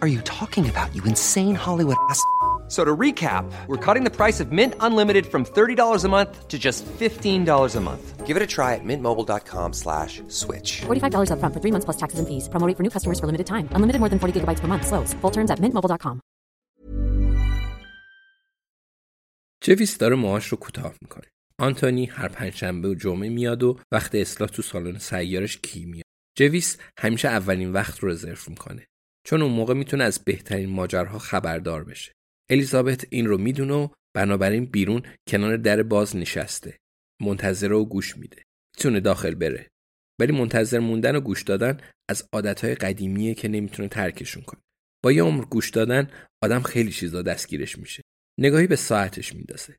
are you talking about, you insane Hollywood ass? So to recap, we're cutting the price of Mint Unlimited from $30 a month to just $15 a month. Give it a try at mintmobile.com slash switch. $45 upfront for three months plus taxes and fees. Promote for new customers for limited time. Unlimited more than 40 gigabytes per month. Slows. Full terms at mintmobile.com. جویس داره موهاش رو کوتاه میکنه. آنتونی هر پنجشنبه و جمعه میاد و وقت اصلاح تو سالن سیارش کی میاد. جویس همیشه اولین وقت رو رزرو میکنه. چون اون موقع می‌تونه از بهترین ماجرها خبردار بشه. الیزابت این رو می‌دونه و بنابراین بیرون کنار در باز نشسته. منتظره و گوش میده. می‌تونه داخل بره. ولی منتظر موندن و گوش دادن از عادتهای قدیمیه که نمی‌تونه ترکشون کنه. با یه عمر گوش دادن آدم خیلی چیزا دستگیرش میشه. نگاهی به ساعتش میندازه.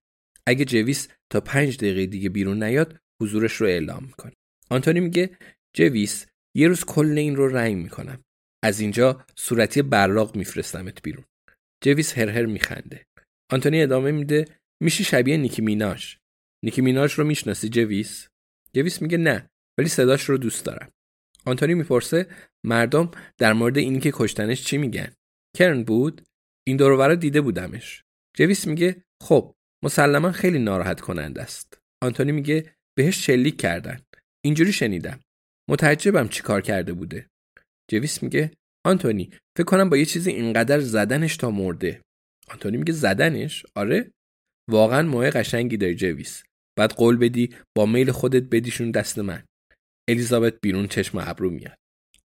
اگه جویس تا پنج دقیقه دیگه بیرون نیاد حضورش رو اعلام می‌کنه. آنتونی میگه جویس یه روز کل این رو رنگ می‌کنم. از اینجا صورتی براق میفرستمت بیرون. جویس هرهر میخنده. آنتونی ادامه میده میشی شبیه نیکی میناژ. نیکی میناژ رو می‌شناسی جویس؟ جویس میگه نه ولی صداش رو دوست دارم. آنتونی می‌پرسه مردم در مورد اینی که کشتنش چی میگن؟ کرن بود؟ این دورورا دیده بودمش. جویس میگه خب مسلما خیلی ناراحت کننده است. آنتونی میگه بهش شلیک کردن. اینجوری شنیدم. متعجبم چی کار کرده بوده. جویس میگه آنتونی فکر کنم با یه چیزی اینقدر زدنش تا مرده. آنتونی میگه زدنش؟ آره؟ واقعا موه قشنگی داری جویس. بعد قول بدی با میل خودت بدیشون دست من. الیزابت بیرون چشم ابرو میاد.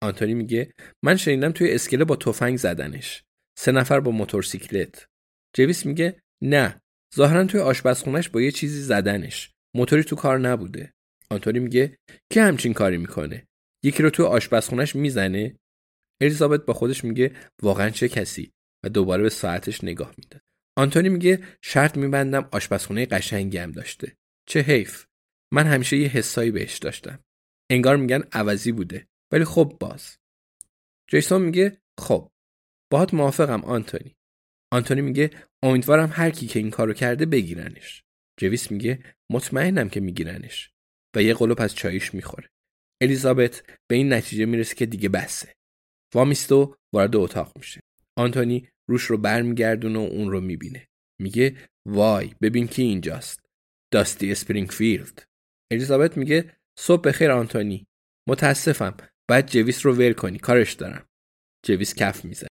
آنتونی میگه من شنیدم توی اسکله با تفنگ زدنش. سه نفر با موتورسیکلت. جویس میگه نه ظاهرا توی آشپزخونش با یه چیزی زدنش. موتوری تو کار نبوده. آنتونی میگه که همچین کاری می‌کنه. یکی رو توی آشپزخونش می‌زنه. الیزابت با خودش میگه واقعا چه کسی و دوباره به ساعتش نگاه میده. آنتونی میگه شرط میبندم آشپزخونه قشنگی هم داشته. چه حیف. من همیشه یه حسایی بهش داشتم. انگار میگن عوضی بوده. ولی خب باز. جیسون میگه خب باهات موافقم آنتونی. آنتونی میگه امیدوارم هر کی که این کارو کرده بگیرنش. جویس میگه مطمئنم که میگیرنش و یه قلوب از چایش می‌خوره. الیزابت به این نتیجه می‌رسه که دیگه بسه. وامیسته و وارد اتاق میشه. آنتونی روش رو برمیگردونه و اون رو می‌بینه. میگه وای ببین کی اینجاست. داستی اسپرینگفیلد. الیزابت میگه صبح بخیر آنتونی. متاسفم. باید جویس رو ول کنی. کارش دارم. جویس کف می‌زنه.